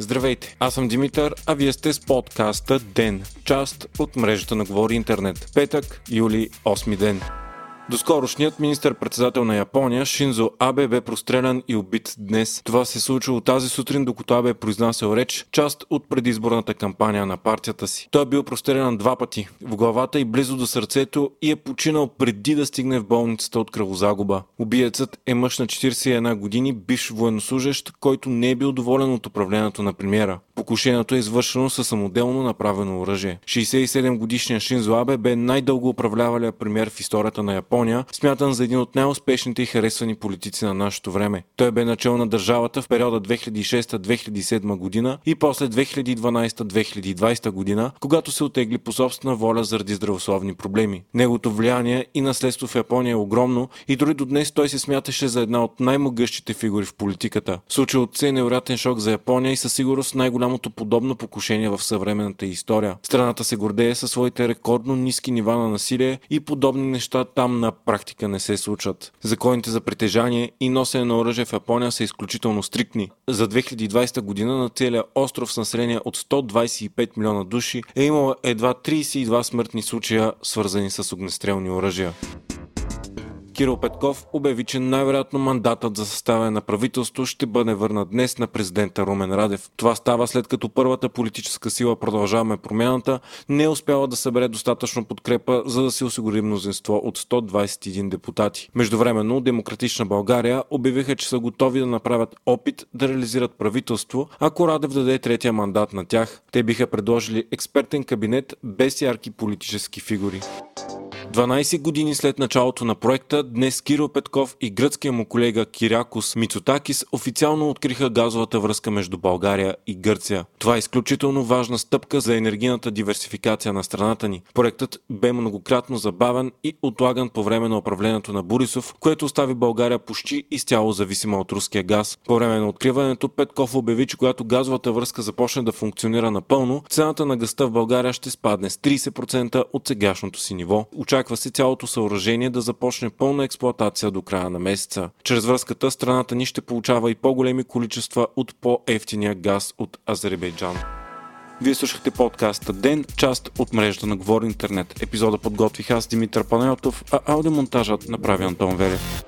Здравейте, аз съм Димитър, а вие сте с подкаста ДЕН, част от мрежата на Говори Интернет. Петък, юли, 8 ден. Доскорошният министър-председател на Япония Шинзо Абе бе прострелян и убит днес. Това се е случило тази сутрин, докато Абе е произнасял реч, част от предизборната кампания на партията си. Той е бил прострелян два пъти, в главата и близо до сърцето и е починал преди да стигне в болницата от кръвозагуба. Убиецът е мъж на 41 години, бивш военнослужащ, който не е бил доволен от управлението на премиера. Покушението е извършено със самоделно направено оръжие. 67 годишният Шинзо Абе бе най-дълго управлявалия премьер в историята на Япония, смятан за един от най-успешните и харесвани политици на нашето време. Той бе начал на държавата в периода 2006-2007 година и после 2012-2020 година, когато се отегли по собствена воля заради здравословни проблеми. Неговото влияние и наследство в Япония е огромно и дори до днес той се смяташе за една от най-могъщите фигури в политиката. Случилото се е невероятен шок за Япония и със сигурност най-голям най-голямото подобно покушение в съвременната история. Страната се гордее със своите рекордно ниски нива на насилие и подобни неща там на практика не се случват. Законите за притежание и носене на оръжие в Япония са изключително стриктни. За 2020 година на целия остров с население от 125 милиона души е имало едва 32 смъртни случая, свързани с огнестрелни оръжия. Кирил Петков обяви, че най-вероятно мандатът за съставяне на правителство ще бъде върнат днес на президента Румен Радев. Това става след като първата политическа сила Продължаваме промяната не е успяла да събере достатъчно подкрепа, за да се осигури мнозинство от 121 депутати. Междувременно Демократична България обявиха, че са готови да направят опит да реализират правителство, ако Радев даде третия мандат на тях. Те биха предложили експертен кабинет без ярки политически фигури. 12 години след началото на проекта, днес Кирил Петков и гръцкия му колега Кирякос Мицотакис официално откриха газовата връзка между България и Гърция. Това е изключително важна стъпка за енергийната диверсификация на страната ни. Проектът бе многократно забавен и отлаган по време на управлението на Борисов, което остави България почти изцяло зависима от руския газ. По време на откриването Петков обяви, че когато газовата връзка започне да функционира напълно, цената на гъста в България ще спадне с 30% от сегашното си ниво. Очаква се цялото съоръжение да започне пълна експлоатация до края на месеца. Чрез връзката страната ни ще получава и по-големи количества от по-ефтиния газ от Азербайджан. Вие слушахте подкаста Ден, част от мрежата на Говори Интернет. Епизода подготвих аз Димитър Панайотов, а аудиомонтажът направи Антон Велев.